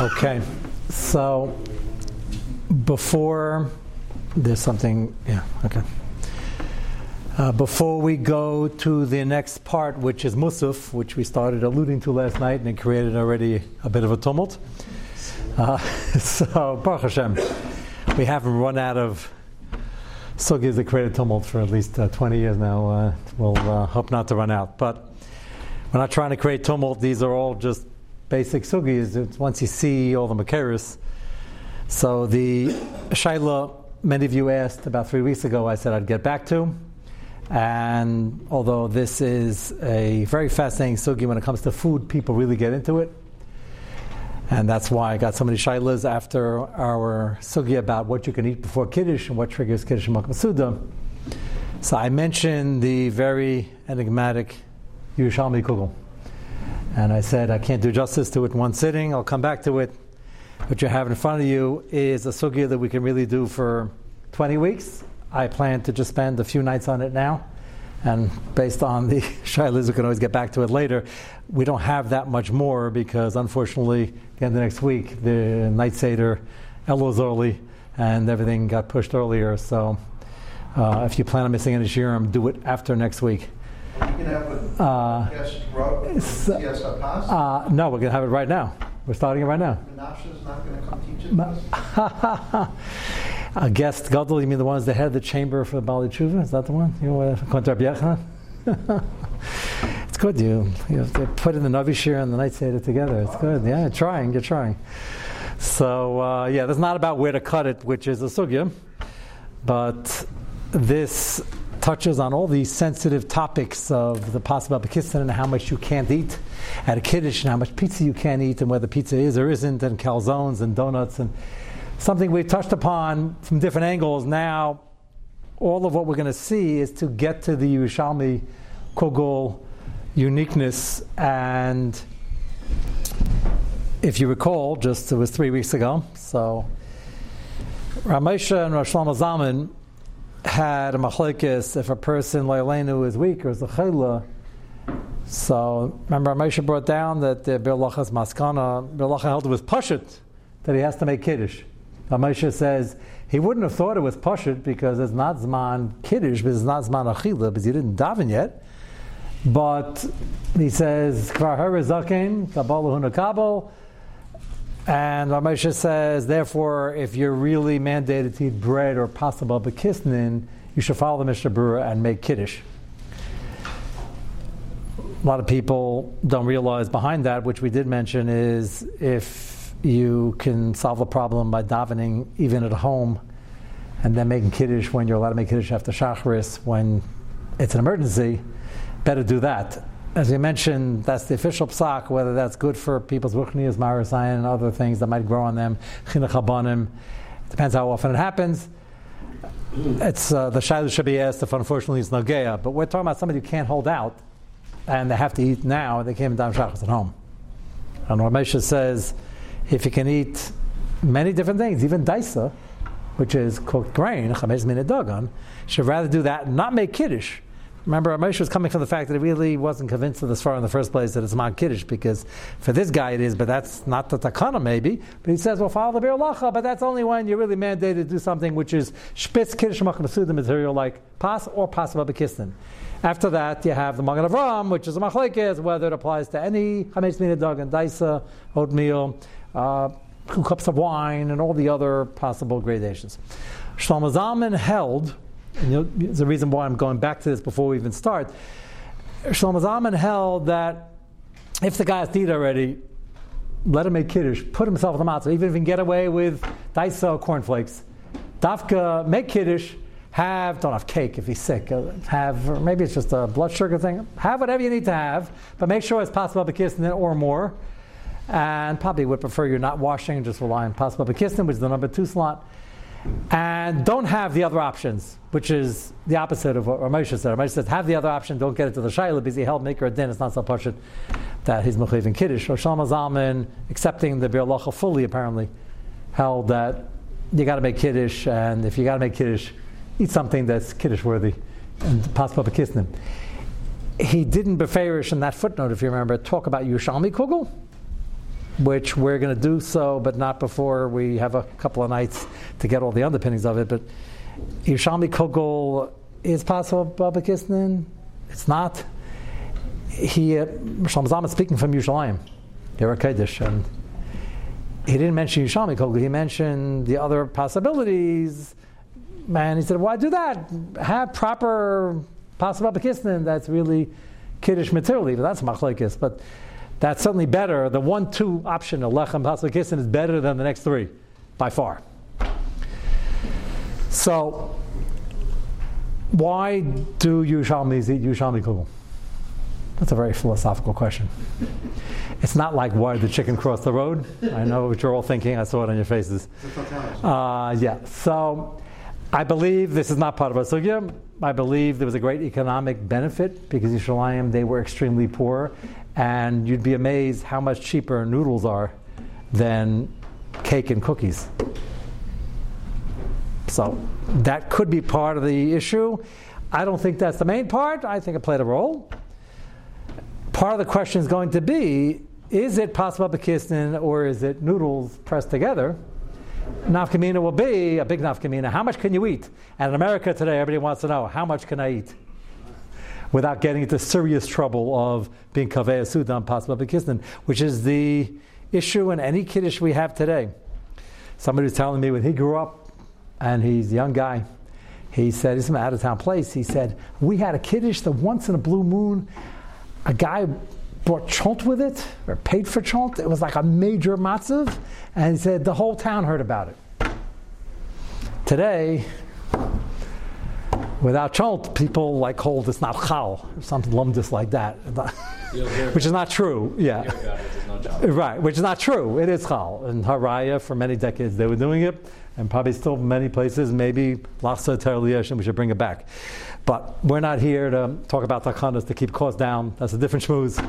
Okay, so before there's something, yeah, okay. Uh, before we go to the next part, which is Musaf, which we started alluding to last night, and it created already a bit of a tumult. Uh, so, Baruch Hashem, we haven't run out of sugyas that created tumult for at least uh, 20 years now. Uh, we'll uh, hope not to run out. But we're not trying to create tumult. These are all just basic sugyas. It's once you see all the Makeris. So, the Shaila, many of you asked about three weeks ago, I said I'd get back to. And although this is a very fascinating sugi when it comes to food, people really get into it. And that's why I got so many shailas after our sugi about what you can eat before Kiddush and what triggers Kiddush and Makmasuda. So I mentioned the very enigmatic Yerushalmi Kugel. And I said I can't do justice to it in one sitting. I'll come back to it. What you have in front of you is a sugi that we can really do for 20 weeks I plan to just spend a few nights on it now. And based on the Shilas, we can always get back to it later. We don't have that much more because, unfortunately, the end of next week, the night Seder, Elul's early, and everything got pushed earlier. So uh, if you plan on missing any Shirim, do it after next week. You can have a uh, guest rub, so, uh, No, we're going to have it right now. We're starting it right now. Menashe is not going to come teach it a guest gadol. You mean the ones that had the chamber for the Bali Tshuva? Is that the one? You know, Rabbi It's good. You you have to put in the Navi Shir and the Night Seder together. It's good. Yeah, you're trying. You're trying. So uh, yeah, that's not about where to cut it, which is a sugya, but this touches on all these sensitive topics of the possible bekistan and how much you can't eat at a kiddush and how much pizza you can't eat and whether pizza is or isn't and calzones and donuts and something we've touched upon from different angles. Now, all of what we're going to see is to get to the Yerushalmi Kugel uniqueness. And if you recall, just it was three weeks ago, so Ramesha and Rosh Zalman had a machlekes if a person leilenu is weak or is a. So remember, Ramesha brought down that the Birlachas Maskana, Birlacha held with Pashut, that he has to make Kiddush. Moshe says he wouldn't have thought it was pashut because it's not zman kiddush, but it's not zman achila because he didn't daven yet. But he says kvar harazakin kabalahu nakabel. And Ramesha says, therefore, if you're really mandated to eat bread or possible bekisnin, you should follow the Mishnah Berurah and make kiddush. A lot of people don't realize behind that, which we did mention, is if you can solve the problem by davening even at home and then making kiddush when you're allowed to make kiddush after shacharis when it's an emergency. Better do that. As you mentioned, that's the official psak, whether that's good for people's ruchnias, marasayan, and other things that might grow on them, chinuch Depends how often it happens. It's uh, the shayla should be asked if unfortunately it's nageya, but we're talking about somebody who can't hold out and they have to eat now and they came down shachas at home. And Ramesha says if you can eat many different things, even daisa, which is cooked grain, chametz min dagan, should rather do that and not make kiddush. Remember, Moshe was coming from the fact that he really wasn't convinced of this far in the first place that it's not kiddush, because for this guy it is, but that's not the takana maybe. But he says, well, follow the bir lacha, but that's only when you're really mandated to do something which is spitz kiddush makam material like pas or pas bekistin. After that, you have the Magen Avram, which is a machlekes, whether it applies to any chametz min dagan, daisa, oatmeal, uh, two cups of wine, and all the other possible gradations. Shlomo Zalman held, and you know, a reason why I'm going back to this before we even start. Shlomo Zalman held that if the guy has eat already, let him make kiddush, put himself in the matzah, even if he can get away with daisa cornflakes. Dafka, make kiddush, have, don't have cake if he's sick, uh, have, maybe it's just a blood sugar thing, have whatever you need to have, but make sure it's possible kiss or more. And probably would prefer you're not washing and just rely on possible bekistin, which is the number two slot. And don't have the other options, which is the opposite of what Ramosha said. Ramosha says, have the other option, don't get it to the Shaila, because he held Maker din, it's not so pashut that he's Mechiv in Kiddush. Or Shlomo Zalman, accepting the Bir fully apparently, held that you got to make Kiddush, and if you got to make Kiddush, eat something that's Kiddush worthy and possible bekisnim. He didn't beferish in that footnote, if you remember, talk about Yerushalmi Kugel which we're going to do so, but not before we have a couple of nights to get all the underpinnings of it. But Yerushalmi Kugel is possible Babakistan. It's not. He, uh, Shlomo speaking from Yerushalayim, Dera Kodesh, and he didn't mention Yerushalmi Kugel. He mentioned the other possibilities. And he said, why do that? Have proper possible Babakistan that's really Kiddush materially, but that's machlekes. But that's certainly better. The one-two option of lechem pasakissin is better than the next three, by far. So, why do Yerushalmis eat Yerushalmi kugel? That's a very philosophical question. It's not like why did the chicken cross the road. I know what you're all thinking. I saw it on your faces. Uh, yeah. So I believe this is not part of our sugya. I believe there was a great economic benefit because Yerushalayim they were extremely poor, and you'd be amazed how much cheaper noodles are than cake and cookies. So that could be part of the issue. I don't think that's the main part. I think it played a role. Part of the question is going to be is it possible bekistin or is it noodles pressed together? Nafkamina will be a big nafkamina. How much can you eat? And in America today, everybody wants to know how much can I eat? Without getting into serious trouble of being kaveh sudan possible bekisnin, which is the issue in any kiddush we have today. Somebody was telling me when he grew up, and he's a young guy, he said, he's from an out of town place. He said, We had a kiddush that once in a blue moon, a guy brought chont with it, or paid for chont. It was like a major matzav. And he said, The whole town heard about it. Today, Without chont, people like hold it's not chal or something lumdis like that, which is not true. Yeah, right, which is not true. It is chal. In Haraya, for many decades, they were doing it, and probably still many places. Maybe lachsa terliyesh, we should bring it back. But we're not here to talk about takanas to keep costs down. That's a different schmooze.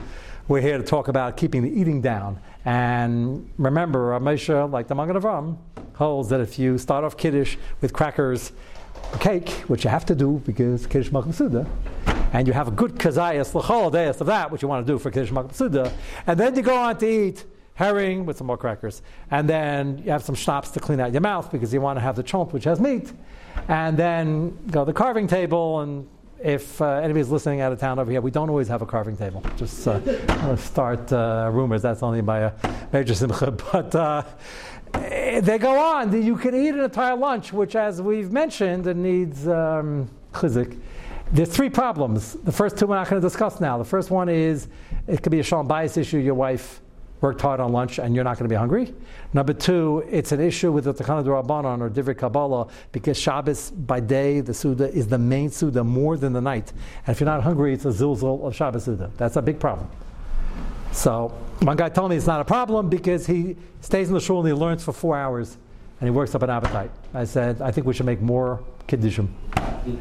We're here to talk about keeping the eating down. And remember, Ramesha, like the Magen Avram, holds that if you start off kiddush with crackers cake, which you have to do because Kiddush Malchum Suda, and you have a good kazayas l'chol of that, which you want to do for Kiddush Malchum Suda, and then you go on to eat herring with some more crackers, and then you have some schnapps to clean out your mouth because you want to have the chomp which has meat, and then go to the carving table and if uh, anybody's listening out of town over here, we don't always have a carving table. Just uh, start uh, rumors. That's only by a major simcha. But uh, they go on. You can eat an entire lunch, which, as we've mentioned, it needs um, chizik. There's three problems. The first two we're not going to discuss now. The first one is it could be a shalom bias issue. Your wife worked hard on lunch and you're not going to be hungry. Number two, it's an issue with the Takana Rabbanon or Divrei Kabbalah because Shabbos by day, the Suda is the main Suda more than the night. And if you're not hungry, it's a zilzal of Shabbos Suda. That's a big problem. So one guy told me it's not a problem because he stays in the shul and he learns for four hours and he works up an appetite. I said, I think we should make more kiddushim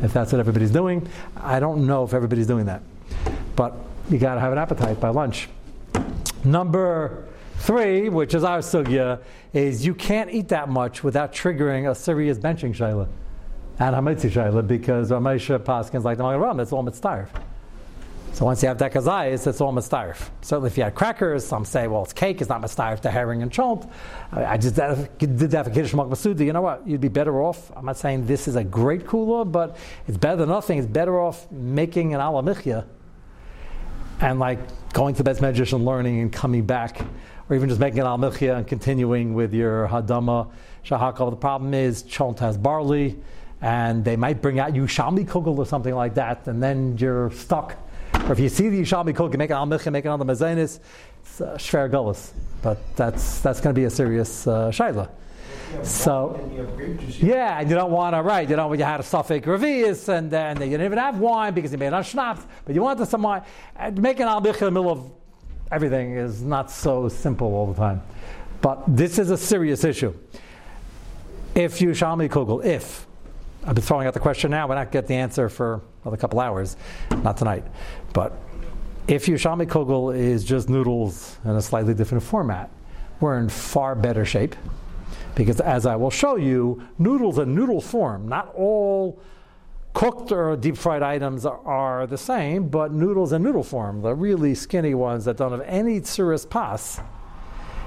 if that's what everybody's doing. I don't know if everybody's doing that, but you got to have an appetite by lunch. Number three, which is our sugya, is you can't eat that much without triggering a serious benching shayla and hamitzi shayla because Ramesha Paskins like the Magen that's all mitzvah. So once you have that kazayis, it's all mistarif. Certainly, if you had crackers, some say, well, it's cake, it's not mistarif to herring and chont. I just uh, did that for kiddush masudi. You know what? You'd be better off. I'm not saying this is a great kula, but it's better than nothing. It's better off making an alamichya and like going to the best and learning and coming back, or even just making an alamichya and continuing with your hadama shahakal. The problem is chont has barley, and they might bring out you shami kugel or something like that, and then you're stuck or if you see the Yishalmi cook, you make an al make another mazenis, it's uh, shver gullus. But that's that's going to be a serious uh. So, yeah, and you don't want to, right, you know, when you had a suffix revius and then you didn't even have wine because you made it on schnapps, but you wanted some wine. And making al in the middle of everything is not so simple all the time. But this is a serious issue. If you shalmi kugel, if, I've been throwing out the question now, we're not get the answer for another couple hours, not tonight. But if your shami kugel is just noodles in a slightly different format, we're in far better shape because, as I will show you, noodles in noodle form, not all cooked or deep fried items are, are, the same, but noodles in noodle form, the really skinny ones that don't have any tsuris pas,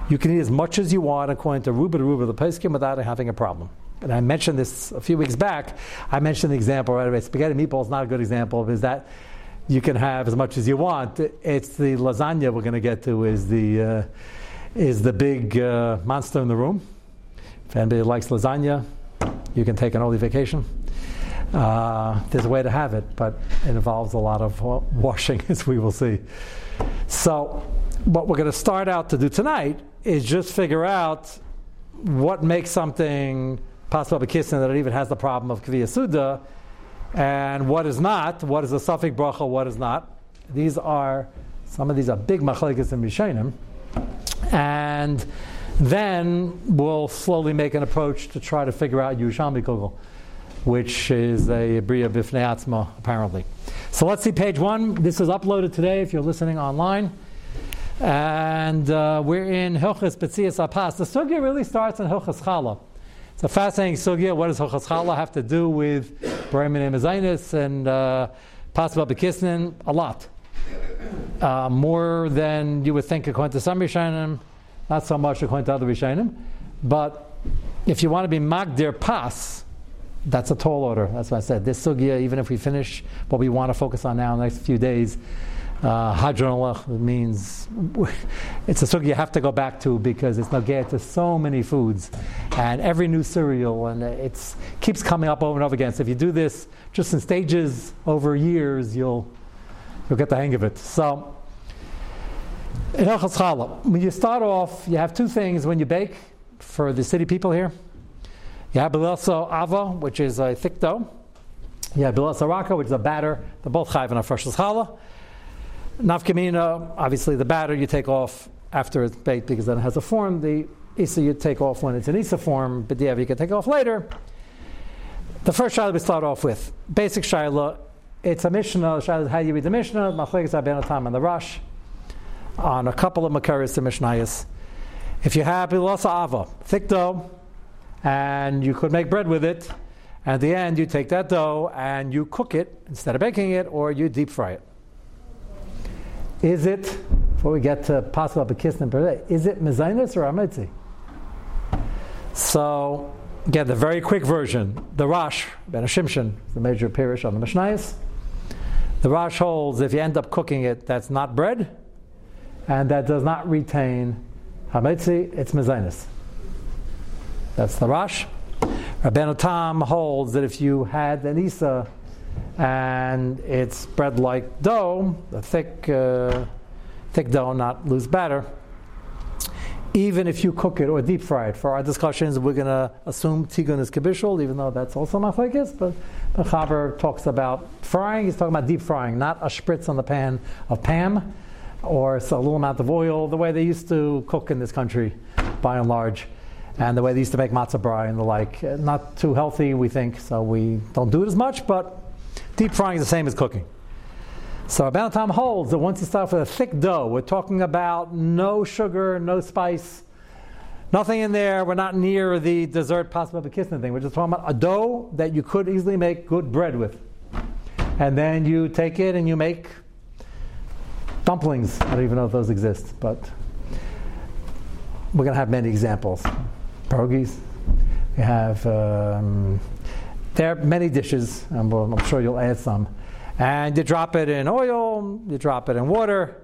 You can eat as much as you want according to Ruba to Ruba the Peskim without having a problem. And I mentioned this a few weeks back. I mentioned the example right away. Spaghetti meatball is not a good example is that you can have as much as you want. It's the lasagna we're going to get to is the uh, is the big uh, monster in the room. If anybody likes lasagna, you can take an early vacation. Uh, there's a way to have it, but it involves a lot of washing, as we will see. So, what we're going to start out to do tonight is just figure out what makes something possible bekissin that it even has the problem of kviya suda, and what is not. What is a suffix bracha? What is not? These are some of these are big machlekes and mishanim, and then we'll slowly make an approach to try to figure out Yerushalmi Kugel which is a Bria Bifnei Atzma, apparently. So let's see page one. This is uploaded today if you're listening online. And uh, we're in Hilchas Betzias Apas. The sugya really starts in Hilchas Chala. It's a fascinating sugya. What does Hilchas Chala have to do with Bremen Zainis and uh, Bekisnin? A lot. Uh, more than you would think according to some Rishonim, not so much according to other Rishonim. But if you want to be Magdir Pas, that's a tall order. That's what I said. This sugya, even if we finish what we want to focus on now in the next few days, uh, means it's a sugya you have to go back to because it's nagaya to so many foods and every new cereal, and it keeps coming up over and over again. So if you do this just in stages over years, you'll you'll get the hang of it. So. In when you start off, you have two things when you bake for the city people here. You have Bilasa Ava, which is a thick dough. You have Bilasa Raka, which is a batter. They're both chayv and a fresh challah. Nafkamina, obviously the batter you take off after it's baked because then it has a form. The Isa you take off when it's an Isa form, but the you can take off later. The first Shiloh we start off with, basic Shiloh, it's a Mishnah, Shiloh how you read the Mishnah, Machlekes Abenotam and the Rush, on a couple of Makaris, the Mishnayos. If you have Bilasa Ava, thick dough, and you could make bread with it. At the end, you take that dough and you cook it instead of baking it, or you deep fry it. Is it, before we get to possible bekisnin is it mezainis or amitzi? So, again, the very quick version. The Rosh, Ben Shimshon, the major parish on the Mishnayos. The Rosh holds if you end up cooking it, that's not bread, and that does not retain hametzi, it's mezainis. That's the Rosh. Rabbeinu Tam holds that if you had an Isa and it's spread like dough, a thick, uh, thick dough, not loose batter, even if you cook it or deep fry it. For our discussions, we're going to assume tigun is kibishul, even though that's also machlekes. But Chaber talks about frying. He's talking about deep frying, not a spritz on the pan of Pam or a little amount of oil, the way they used to cook in this country, by and large and the way they used to make matzah brei and the like. Not too healthy, we think, so we don't do it as much, but deep frying is the same as cooking. So Rabbeinu Tam holds that once you start with a thick dough, we're talking about no sugar, no spice, nothing in there. We're not near the dessert possible bekisnin thing. We're just talking about a dough that you could easily make good bread with. And then you take it and you make dumplings. I don't even know if those exist, but we're going to have many examples pierogies. We have um, there are many dishes, and I'm sure you'll add some. And you drop it in oil, you drop it in water.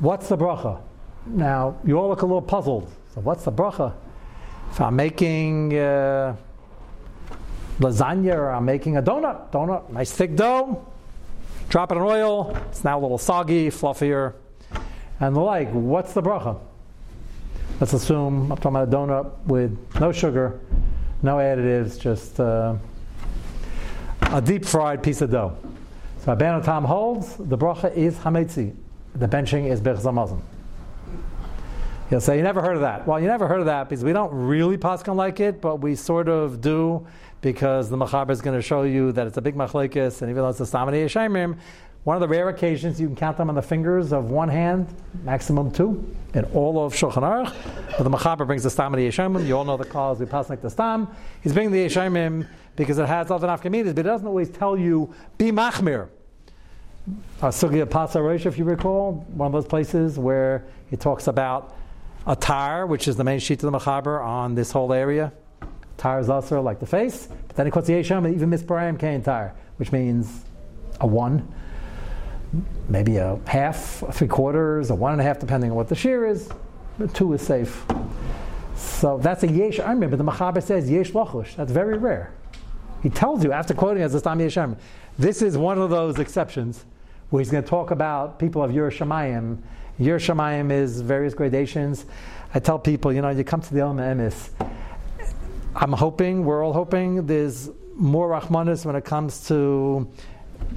What's the bracha? Now you all look a little puzzled. So what's the bracha? If I'm making uh, lasagna or I'm making a donut, donut, nice thick dough, drop it in oil. It's now a little soggy, fluffier, and the like. What's the bracha? Let's assume I'm talking about a donut with no sugar, no additives, just uh, a deep fried piece of dough. So Rabbeinu Tam holds the bracha is hametzi. The benching is bechzamazon. He'll say, You never heard of that. Well, you never heard of that because we don't really paskin like it, but we sort of do because the Machaber is going to show you that it's a big machlekes, and even though it's a Stamani Yeshayimim, one of the rare occasions you can count them on the fingers of one hand, maximum two, in all of Shulchan Aruch. But the Machaber brings the Stam and the Yeshayimim. You all know the cause. We pass like the Stam. He's bringing the Yeshayimim because it has other nafkaminas, but it doesn't always tell you be machmir. Uh, Sugya Pasa Rosh, if you recall, one of those places where he talks about a tar, which is the main sheet of the Machaber on this whole area. Tar is also like the face, but then it quotes the Yesham, even Misparayim Kain tar, which means a one, maybe a half, a three quarters, a one and a half, depending on what the shear is. The two is safe. So that's a yesh armim, but the Machaber says yesh lochush. That's very rare. He tells you after quoting as a stam yesh. This is one of those exceptions where he's going to talk about people of Yerushalayim. Yerushalayim is various gradations. I tell people, you know, you come to the Elma Emis. I'm hoping, we're all hoping, there's more Rahmanis when it comes to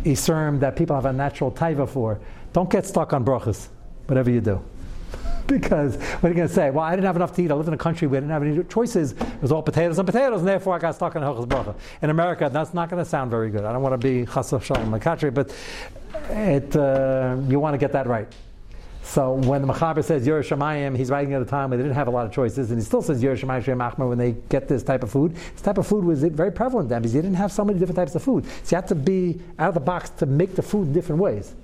Isurim that people have a natural taiva for. Don't get stuck on brachas, whatever you do. because what are you going to say? Well, I didn't have enough to eat. I live in a country where I didn't have any choices. It was all potatoes and potatoes, and therefore I got stuck in Hilchas Bracha. In America, that's not going to sound very good. I don't want to be chassav shalom country, but it, uh, you want to get that right. So when the Machaber says Yerushalayim, he's writing at a time where they didn't have a lot of choices, and he still says Yerushalayim Shem Achmer when they get this type of food. This type of food was very prevalent then because you didn't have so many different types of food. So you had to be out of the box to make the food in different ways.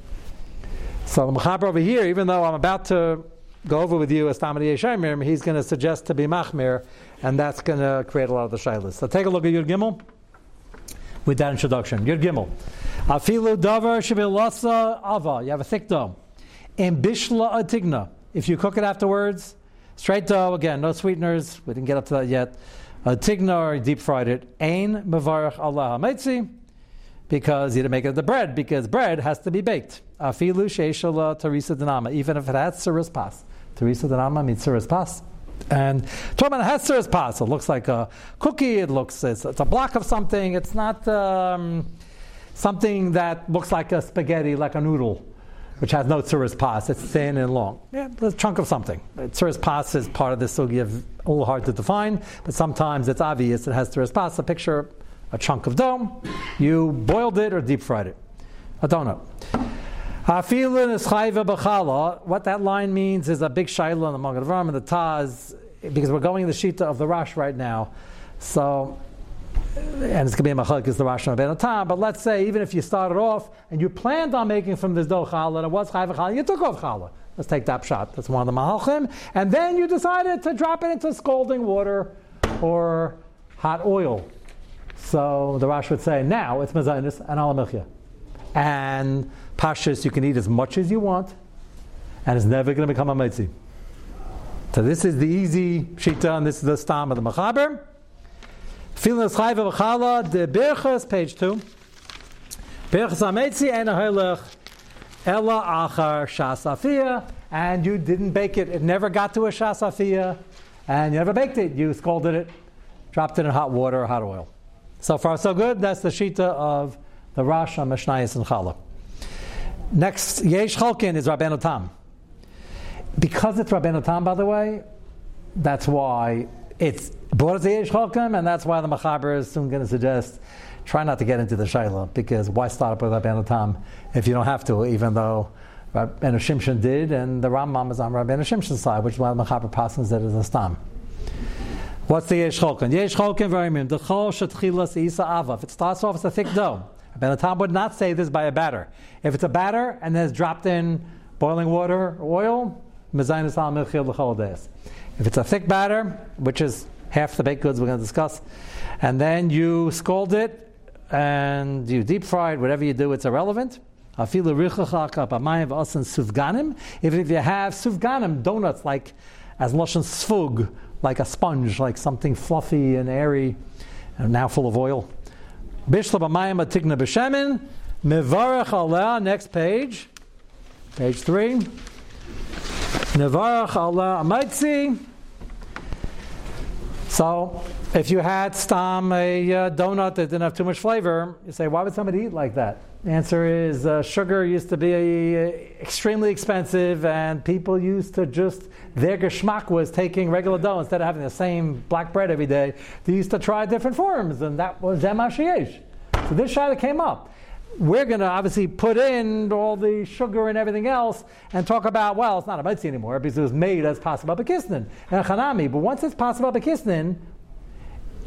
So the Machaber over here, even though I'm about to go over with you as Yeshayim, he's going to suggest to be Machmir, and that's going to create a lot of the Shailas. So take a look at Yud Gimel with that introduction. Yud Gimel. Afilu davar shibilasa ava. You have a thick dough. In bishla atigna. If you cook it afterwards, straight dough, again, no sweeteners. We didn't get up to that yet. Atigna or deep fried it. Ain mevarach Allah hametzi. Because you didn't make it the bread, because bread has to be baked. Afilu sheishala tarisa denama. Even if it has siris pas. Teresa Danama means Siras Pas. And Torban has Siras Pas. It looks like a cookie. It looks, it's, it's a block of something. It's not um, something that looks like a spaghetti, like a noodle, which has no Siras Pas. It's thin and long. Yeah, a chunk of something. Siras Pas is part of this sugi a little hard to define, but sometimes it's obvious it has Siras Pas. A picture, a chunk of dough. You boiled it or deep fried it. A donut. What that line means is a big shaila in the Avraham and the Taz, because we're going in the Shita of the Rash right now. So, and it's going to be a machalek is the Rash and Ben Tam. But let's say even if you started off and you planned on making from this dough challah and it was chayv challah, you took off challah. Let's take that shot. That's one of the mahalchim. And then you decided to drop it into scalding water or hot oil. So the Rash would say, now it's mezainis and alamilchia. And pashas you can eat as much as you want, and it's never going to become a mitzi. So this is the easy shita, and this is the stam of the machaber. Feeling the chayv of chala, the berchas, page two. Berchas ametzi and a halach ella achar shasafia, and you didn't bake it. It never got to a shasafia, and you never baked it. You scalded it, dropped it in hot water or hot oil. So far, so good. That's the shita of the Rosh on Mishnayos and Challah. Next, Yesh Chalkin is Rabbeinu Tam. Because it's Rabbeinu Tam, by the way, that's why it's brought as Yesh Chalkin, and that's why the Machaber is soon going to suggest try not to get into the Shaila, because why start up with Rabbeinu Tam if you don't have to, even though Rabbeinu Shimshon did, and the Rambam is on Rabbeinu Shimshon's side, which is why the Machaber passes it as a Stam. What's the Yesh Chalkin? Yesh Chalkin, very important. The Chol Shatchilas Isa Ava. If it starts off as a thick dough, Ben Tam would not say this by a batter. If it's a batter and then it's dropped in boiling water or oil, if it's a thick batter, which is half the baked goods we're going to discuss, and then you scald it and you deep fry it, whatever you do, it's irrelevant. Even if you have sufganim, donuts like as lashon sfug, like a sponge, like something fluffy and airy, and now full of oil. Bishla b'mayim atigna b'shemin. Mevarach Allah, next page. Page three. Mevarach Allah amaitzi. So, if you had stam a uh, donut that didn't have too much flavor, you say, why would somebody eat like that? The answer is uh, sugar used to be extremely expensive, and people used to just their geschmack was taking regular dough instead of having the same black bread every day. They used to try different forms, and that was Zemashiesh. So this shayla came up. We're going to obviously put in all the sugar and everything else and talk about, well, it's not a mitzi anymore because it was made as possible and a chanami. But once it's possible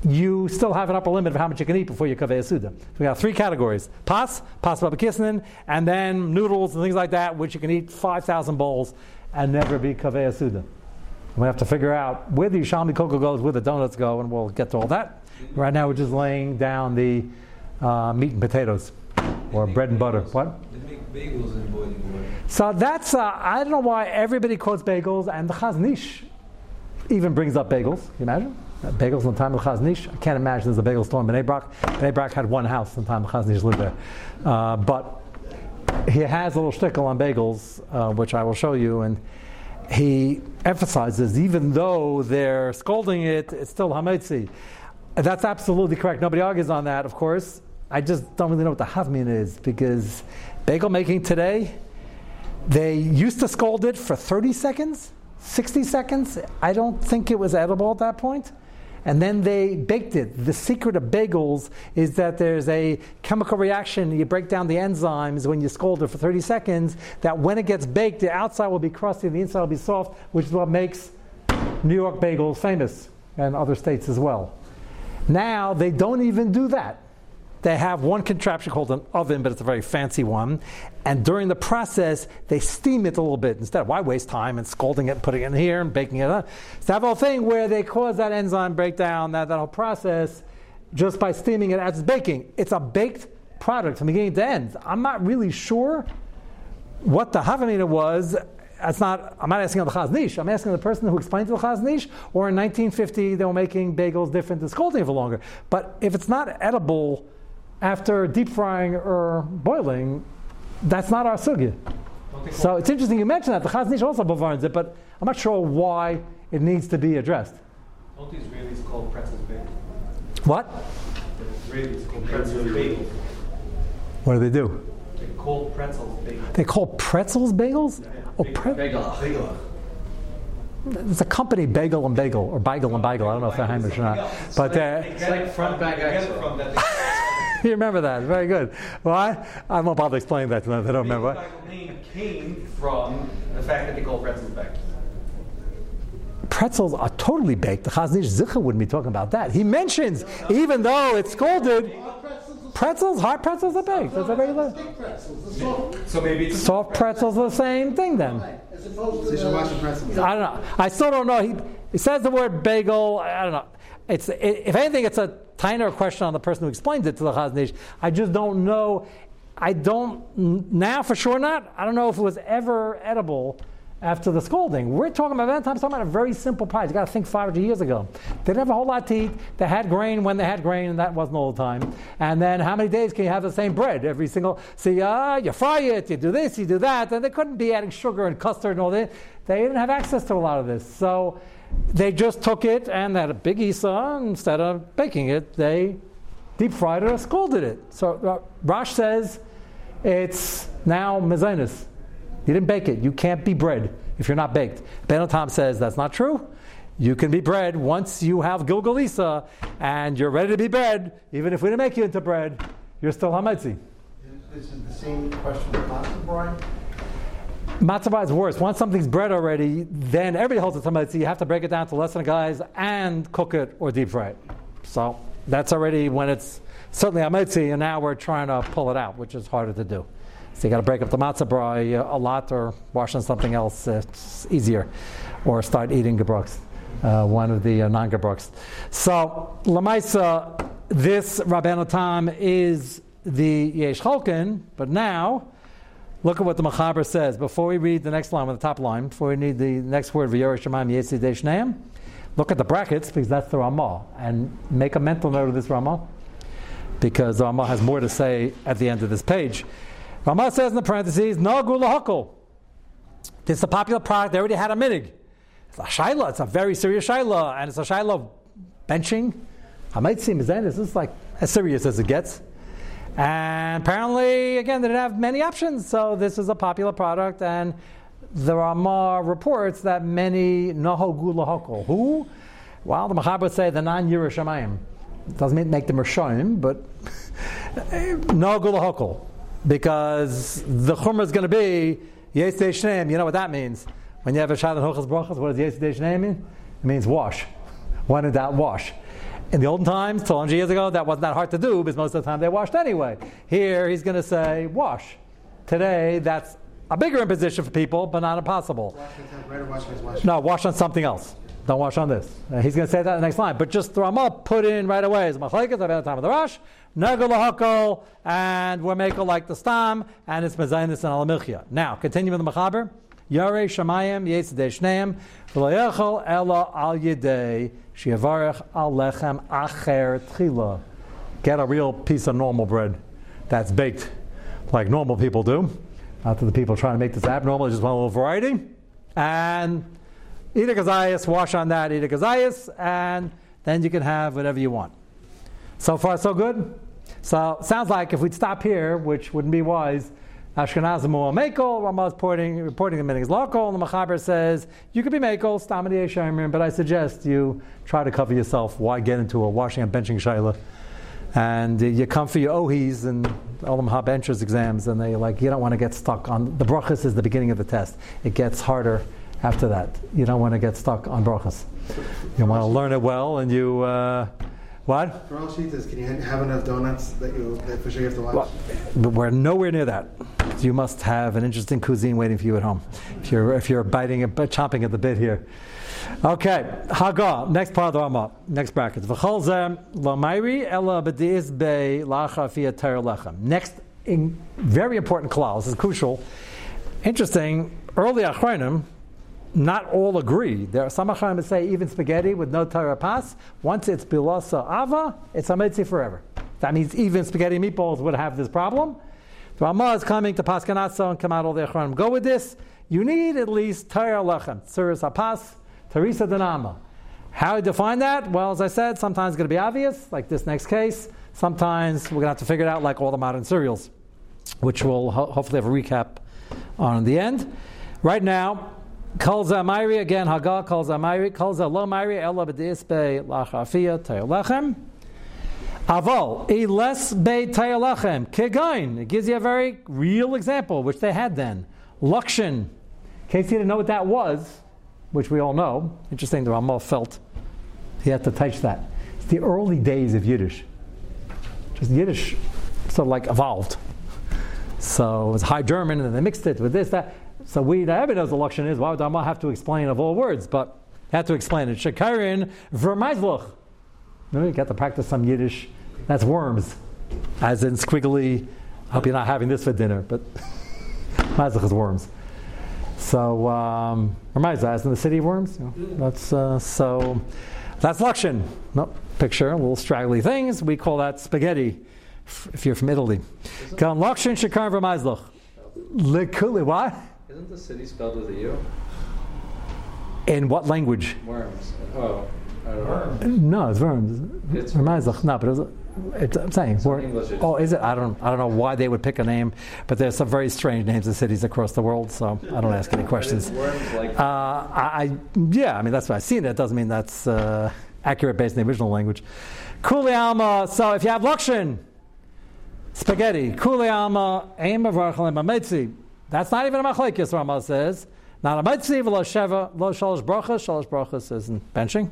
you still have an upper limit of how much you can eat before you kaveh suda. So we got three categories: pas, pas babakisnin, and then noodles and things like that, which you can eat five thousand bowls and never be kaveh suda. We have to figure out where the Yerushalmi cocoa goes, where the donuts go, and we'll get to all that. Right now, we're just laying down the uh, meat and potatoes, or bread and butter. What? They make bagels in boiling water. So that's, uh, I don't know why everybody quotes bagels, and the Chaznish even brings up bagels. Can you imagine? Uh, bagels in the time of Chaznish. I can't imagine there's a bagel store in Bnei Brak. Bnei Brak had one house in the time of Chaznish lived there. Uh, but he has a little shtickle on bagels, uh, which I will show you, and he emphasizes even though they're scolding it, it's still hametzi. That's absolutely correct. Nobody argues on that, of course. I just don't really know what the havmin is because bagel making today, they used to scold it for 30 seconds, 60 seconds. I don't think it was edible at that point. And then they baked it. The secret of bagels is that there's a chemical reaction. You break down the enzymes when you scald it for 30 seconds, that when it gets baked, the outside will be crusty and the inside will be soft, which is what makes New York bagels famous and other states as well. Now they don't even do that. They have one contraption called an oven, but it's a very fancy one. And during the process, they steam it a little bit. Instead, why waste time and scalding it and putting it in here and baking it up? So that whole thing where they cause that enzyme breakdown, that, that whole process, just by steaming it as it's baking. It's a baked product from beginning to end. I'm not really sure what the Havamina was that's not, I'm not asking the Chaznish. I'm asking the person who explained to the Chaznish, or in 1950 they were making bagels different than scalding for longer. But if it's not edible after deep frying or boiling, that's not our sugya. So it's interesting you mentioned that. The Chaznish also bavarns it, but I'm not sure why it needs to be addressed. Don't these Israelis call pretzels bagels? What? The Israelis call pretzels bagels. What do they do? They call pretzels bagels. They call pretzels bagels? Oh, pre- Bagel. it's a company, Bagel and Bagel, or Bagel and Bagel. I don't know if they're Heimish or not. But uh, It's like front back axle. From that you remember that. Very good. Well, I, I won't bother explaining that to them. They don't remember. The name came from the fact that they call pretzels bagels. Pretzels are totally baked. The Chaznish Zicha wouldn't be talking about that. He mentions, even though it's scalded, pretzels, hard pretzels are baked. That's a regular. So maybe it's Soft pretzels are the same thing then. As opposed to the, I don't know. I still don't know. He, he says the word bagel. I don't know. It's it, if anything, it's a tinier question on the person who explains it to the Chaznish. I just don't know. I don't now for sure not. I don't know if it was ever edible after the scalding. We're talking about that time. Talking about a very simple pie. You got to think 500 years ago. They didn't have a whole lot to eat. They had grain when they had grain, and that wasn't all the time. And then how many days can you have the same bread every single? See, uh, you fry it, you do this, you do that, and they couldn't be adding sugar and custard and all that. They didn't have access to a lot of this, so they just took it and had a big isa instead of baking it. They deep fried it or scalded it. So uh, Rosh says it's now mezainis. You didn't bake it. You can't be bread if you're not baked. Ben Tom says that's not true. You can be bread once you have Gilgalisa and you're ready to be bread. Even if we didn't make you into bread, you're still Hametzi. Is it the same question with matzah brine? Matzah is worse. Once something's bread already, then everybody holds it to Hametzi. You have to break it down to less than a guys and cook it or deep fry it. So that's already when it's certainly Hametzi, and now we're trying to pull it out, which is harder to do. So you got to break up the matzah brai a lot or wash on something else. It's easier. Or start eating gebruks, uh, one of the uh, non gebruks. So, Lamaisa, this Rabbeinu is the Yesh but now, look at what the Machaber says. Before we read the next line, with the top line, before we read the next word, look at the brackets, because that's the Ramah. And make a mental note of this Ramah, because the Ramah has more to say at the end of this page. Ramah says in the parentheses, no gula hakol. This is a popular product. They already had a minig. It's a shaila. It's a very serious shaila, and it's a shaila of benching. Hametzim is this is like as serious as it gets. And apparently, again, they didn't have many options, so this is a popular product. And the Ramah reports that many naho gula hakol. Who? Well, the Machaber say the non Yerushalayim. Doesn't make them Rishonim, but no gula hakol because the chumrah is going to be Yesei Shneim. You know what that means? When you have a Shalom Hochas Brachas, what does Yesei Shneim mean? It means wash. When in doubt, wash. In the olden times, 200 years ago, that wasn't that hard to do because most of the time they washed anyway. Here, he's going to say wash. Today, that's a bigger imposition for people, but not impossible. Wash with bread or wash wash. No, wash on something else. Don't wash on this. Uh, he's going to say that in the next line. But just throw them up, put in right away. Is machlekes at the time of the rush, lahakol, and we're making like the stam, and it's mezainis and alamilchia. Now, continue with the machaber. Yare shamayim yetzidei shneim v'loyechol ela al yedei shiavarech al lechem acher tchila. Get a real piece of normal bread that's baked like normal people do. Not that the people trying to make this abnormal, just want a little variety. And eat a gazayas, wash on that, eat a gazayas, and then you can have whatever you want. So far, so good. So sounds like if we'd stop here, which wouldn't be wise, Ashkenazim or Makel, Ramah is reporting, reporting the is local, and the Machaber says, you could be Makel, Stamadi Shaimer, but I suggest you try to cover yourself. Why get into a washing and benching Shaila? And you come for your ohis and hot benchers exams, and they like, you don't want to get stuck on, the brachas is the beginning of the test. It gets harder after that. You don't want to get stuck on brachas. You want to learn it well, and you, uh, what? For all shitas, can you have enough donuts that you that for sure you have to wash? Well, we're nowhere near that. You must have an interesting cuisine waiting for you at home. If you're if you're biting a chomping at the bit here. Okay, Haga. Next part of the Ramah. Next bracket. Next, in very important clause. This is crucial. Interesting. Early achronim not all agree. There are some Acharim that say even spaghetti with no Torah pas, once it's bilasa ava, it's ametzi forever. That means even spaghetti meatballs would have this problem. The Ramah is coming to Paskanatso and come out all the Acharim. Go with this. You need at least Torah lechem, tzuris apas, teresa denama. How do you define that? Well, as I said, sometimes it's going to be obvious, like this next case. Sometimes we're going to have to figure it out, like all the modern cereals, which we'll ho- hopefully have a recap on in the end. Right now, Kol Zamayri again, Hagal Kol Zamayri, Kol Zalomayri, Ella B'disbe Lachafia Tayolachem. Aval, a less be Kegain. It gives you a very real example, which they had then. Lukshin. In case you didn't know what that was, which we all know, interesting, the Ramah felt he had to touch that. It's the early days of Yiddish. Just Yiddish sort of like evolved. So it was High German, and then they mixed it with this, that. So we, the Rebbe knows what Lashon is, why would I have to explain of all words? But had to explain it. Shekarin vermeizloch. You got to practice some Yiddish. That's worms. As in squiggly, I hope you're not having this for dinner, but Mazlich is worms. So, um, as in the city of worms. You know, that's, uh, so, that's Lakshin. No, picture, little straggly things. We call that spaghetti if you're from Italy. Lakshin Shekar Vermeizloch. Likuli, what? Isn't the city spelled with a U? In what language? Worms. Oh, know. No, it's worms. It's worms. No, but it's, it's, I'm saying. Oh, is it? I don't. I don't know why they would pick a name, but there's some very strange names of cities across the world. So I don't ask any questions. Like. Uh, I, I, yeah. I mean, that's what I've seen. It doesn't mean that's uh, accurate based on the original language. Kuli alma. So if you have lukshin, spaghetti. Kuli alma. Aim of rachel that's not even a machlekes, Rama says. Not a mitzvah, lo sheva, lo shalosh brachas, shalosh brachas isn't benching.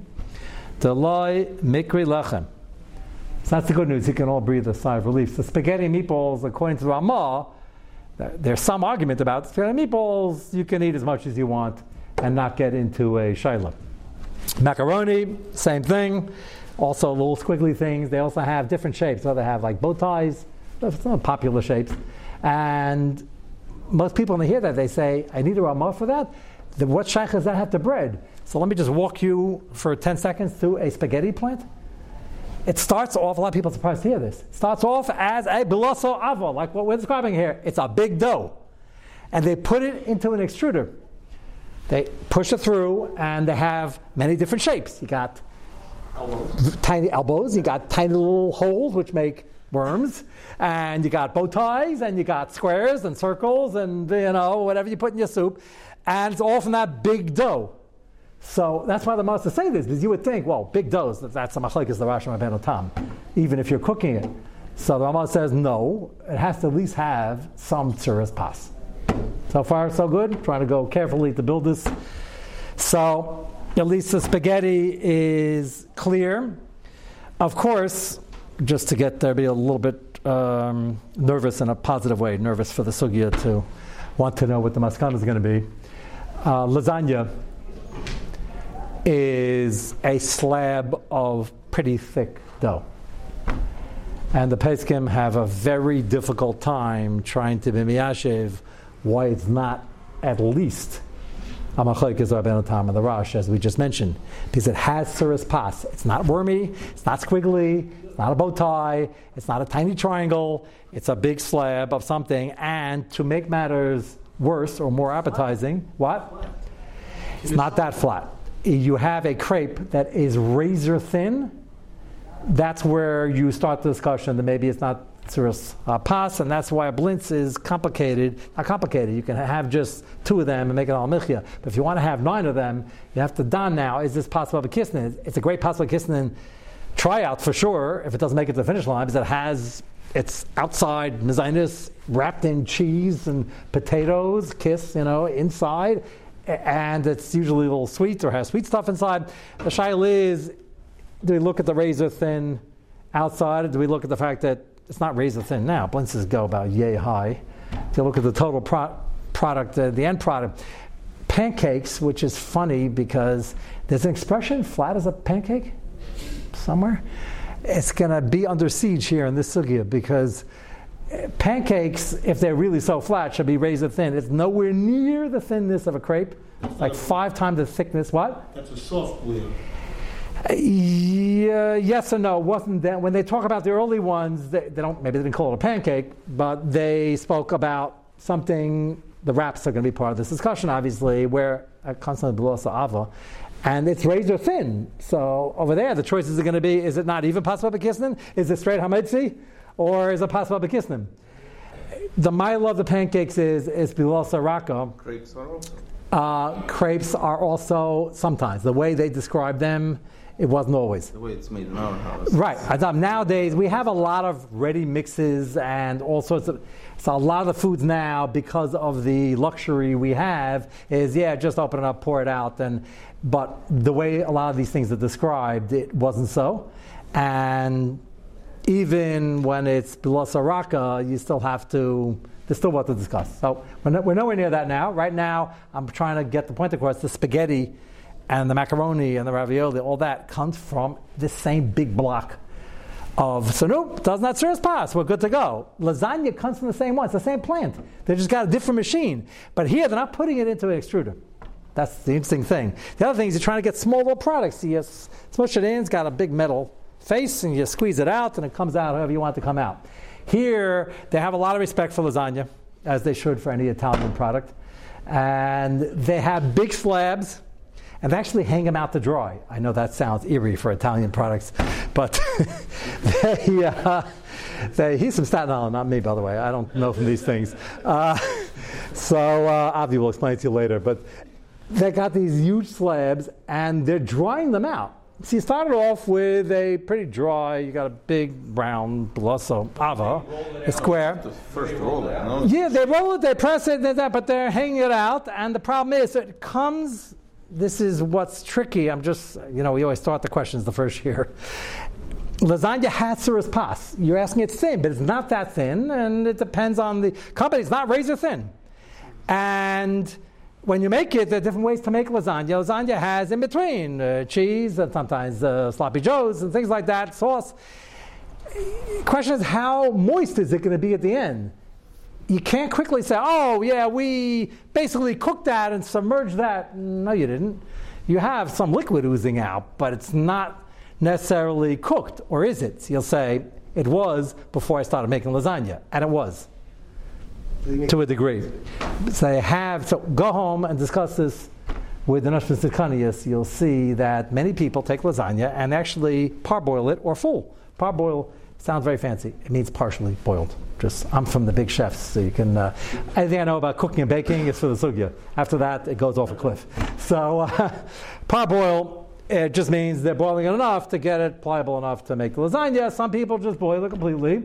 Deloy mikri lechem. So that's the good news. You can all breathe a sigh of relief. The spaghetti meatballs, according to Ramah, there's some argument about spaghetti meatballs. You can eat as much as you want and not get into a shaila. Macaroni, same thing. Also, little squiggly things. They also have different shapes. So they have like bow ties, some popular shapes, and most people, when they hear that, they say, I need a Ramah for that. What shaykh does that have to bread? So let me just walk you for 10 seconds through a spaghetti plant. It starts off, a lot of people are surprised to hear this. It starts off as a biloso ava, like what we're describing here. It's a big dough. And they put it into an extruder. They push it through, and they have many different shapes. You got elbows. tiny elbows, you got tiny little holes, which make worms, and you got bow ties, and you got squares and circles, and you know whatever you put in your soup, and it's all from that big dough. So that's why the master say this, because you would think, well, big doughs, that's a machlekes the Rashi Rabbeinu Tam, even if you're cooking it. So the Ramah says, no, it has to at least have some tzuras pas. So far, so good. Trying to go carefully to build this. So at least the spaghetti is clear. Of course, just to get there, be a little bit um, nervous in a positive way, nervous for the sugya to want to know what the maskana is going to be. Uh, lasagna is a slab of pretty thick dough. And the Poskim have a very difficult time trying to be miyashiv why it's not at least a machlekes Rabbeinu the Rosh, as we just mentioned, because it has tzuras pas. It's not wormy, it's not squiggly, it's not a bow tie, it's not a tiny triangle, it's a big slab of something. And to make matters worse or more appetizing, what? It's not that flat. You have a crepe that is razor thin. That's where you start the discussion that maybe it's not tzuras uh, pas, and that's why a blintz is complicated. Not complicated. You can have just two of them and make it all michya. But if you want to have nine of them, you have to don now. Is this possible of a kisnin? It's a great possible kisnin tryout for sure. If it doesn't make it to the finish line, because it has it's outside mezainis wrapped in cheese and potatoes, kiss, you know, inside, and it's usually a little sweet or has sweet stuff inside. The shaila is, do we look at the razor thin outside, do we look at the fact that it's not razor thin now. Blintzes go about yay high. If you look at the total pro- product, uh, the end product, pancakes, which is funny because there's an expression flat as a pancake somewhere. It's going to be under siege here in this sugya because pancakes, if they're really so flat, should be razor thin. It's nowhere near the thinness of a crepe, like five times the thickness. What? That's a soft blue. Yeah, yes or no. wasn't that when they talk about the early ones? They, they, don't maybe they didn't call it a pancake, but they spoke about something. The wraps are going to be part of this discussion, obviously, where uh, constantly below ava, and it's razor thin. So over there, the choices are going to be: is it not even possible to bekisnin? Is it straight hametzi, or is it possible bekisnin? The mile of the pancakes is is below raka. Crepes are also. Uh, crepes are also sometimes the way they describe them it wasn't always. The way it's made in our house. Right. Nowadays, we have a lot of ready mixes and all sorts of. So a lot of the foods now, because of the luxury we have, is yeah, just open it up, pour it out, and. But the way a lot of these things are described, it wasn't so, and even when it's below saraka, you still have to. There's still what to discuss. So we're, no, we're nowhere near that now. Right now, I'm trying to get the point across. The spaghetti and the macaroni and the ravioli, all that comes from the same big block of so nope, does not serve pass. We're good to go. Lasagna comes from the same one. It's the same plant. They just got a different machine. But here they're not putting it into an extruder. That's the interesting thing. The other thing is you're trying to get small little products. So you smush it in. It's got a big metal face, and you squeeze it out, and it comes out however you want it to come out. Here they have a lot of respect for lasagna, as they should for any Italian product, and they have big slabs and they actually hang them out to dry. I know that sounds eerie for Italian products, but they, uh, they, he's from Staten Island, not me, by the way. I don't know from these things. Uh, so uh, Avi will explain to you later. But they got these huge slabs, and they're drying them out. You started off with a pretty dry, you got a big brown blosso ava, a square. The first roll, it, no? Yeah, they roll it, they press it, but they're hanging it out, and the problem is it comes this is what's tricky. I'm just, you know, we always start the questions the first year. Lasagna has is pas. You're asking it's thin, but it's not that thin, and it depends on the company. It's not razor thin. And when you make it, there are different ways to make lasagna. Lasagna has in between uh, cheese and sometimes uh, sloppy joes and things like that, sauce. Question is, how moist is it going to be at the end? you can't quickly say, oh, yeah, we basically cooked that and submerged that. No, you didn't. You have some liquid oozing out, but it's not necessarily cooked, or is it? You'll say, it was before I started making lasagna, and it was to a degree. So they have, so go home and discuss this with the Nashim Tzidkaniyos. You'll see that many people take lasagna and actually parboil it or full. Parboil sounds very fancy. It means partially boiled. Just I'm from the big chefs, so you can. Uh, anything I know about cooking and baking is for the sugya. After that, it goes off a cliff. So uh, parboil it just means they're boiling it enough to get it pliable enough to make lasagna. Some people just boil it completely.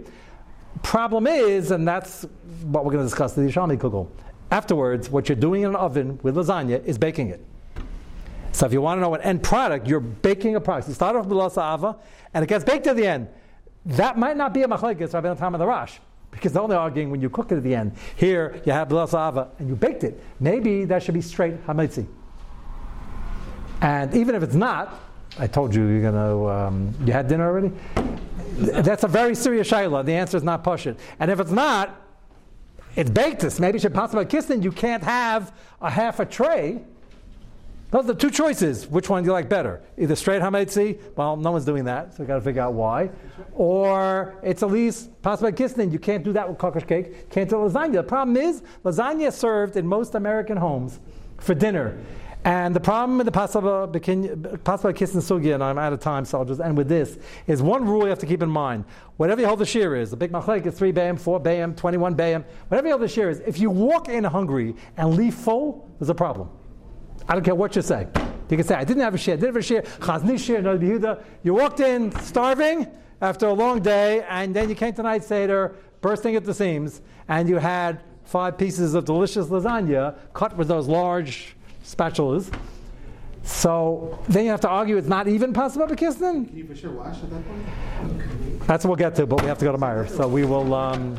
Problem is, and that's what we're going to discuss the Yerushalmi kugel. Afterwards, what you're doing in an oven with lasagna is baking it. So if you want to know an end product, you're baking a product. You start off with lasa ava, and it gets baked at the end. That might not be a machlekes Rabbi Tam of the Rosh. Because they're only arguing when you cook it at the end. Here, you have blasava and you baked it. Maybe that should be straight hametzi. And even if it's not, I told you you're going to, um, you had dinner already? Th- That's a very serious shayla. The answer is not push it. And if it's not, it's baked. Maybe should possibly kiss it. You can't have a half a tray. Those are the two choices. Which one do you like better? Either straight hametzi, well, no one's doing that, so you got to figure out why. Or it's at least possibly kisnin. You can't do that with kokosh cake. Can't do lasagna. The problem is lasagna served in most American homes for dinner. And the problem with the possible kissin sugya, and I'm out of time, so I'll just end with this, is one rule you have to keep in mind. Whatever you hold the shiur is, the big machlek is 3 bayam, 4 bayam, 21 bayam, whatever you hold the shiur is, if you walk in hungry and leave full, there's a problem. I don't care what you say. You can say, I didn't have a share, I didn't have a share, chazni share, no Yehuda. You walked in starving after a long day, and then you came to night Seder, bursting at the seams, and you had five pieces of delicious lasagna cut with those large spatulas. So then you have to argue it's not even possible to kiss them? Can you for sure wash at that point? That's what we'll get to, but we have to go to Meyer. So we will. Um,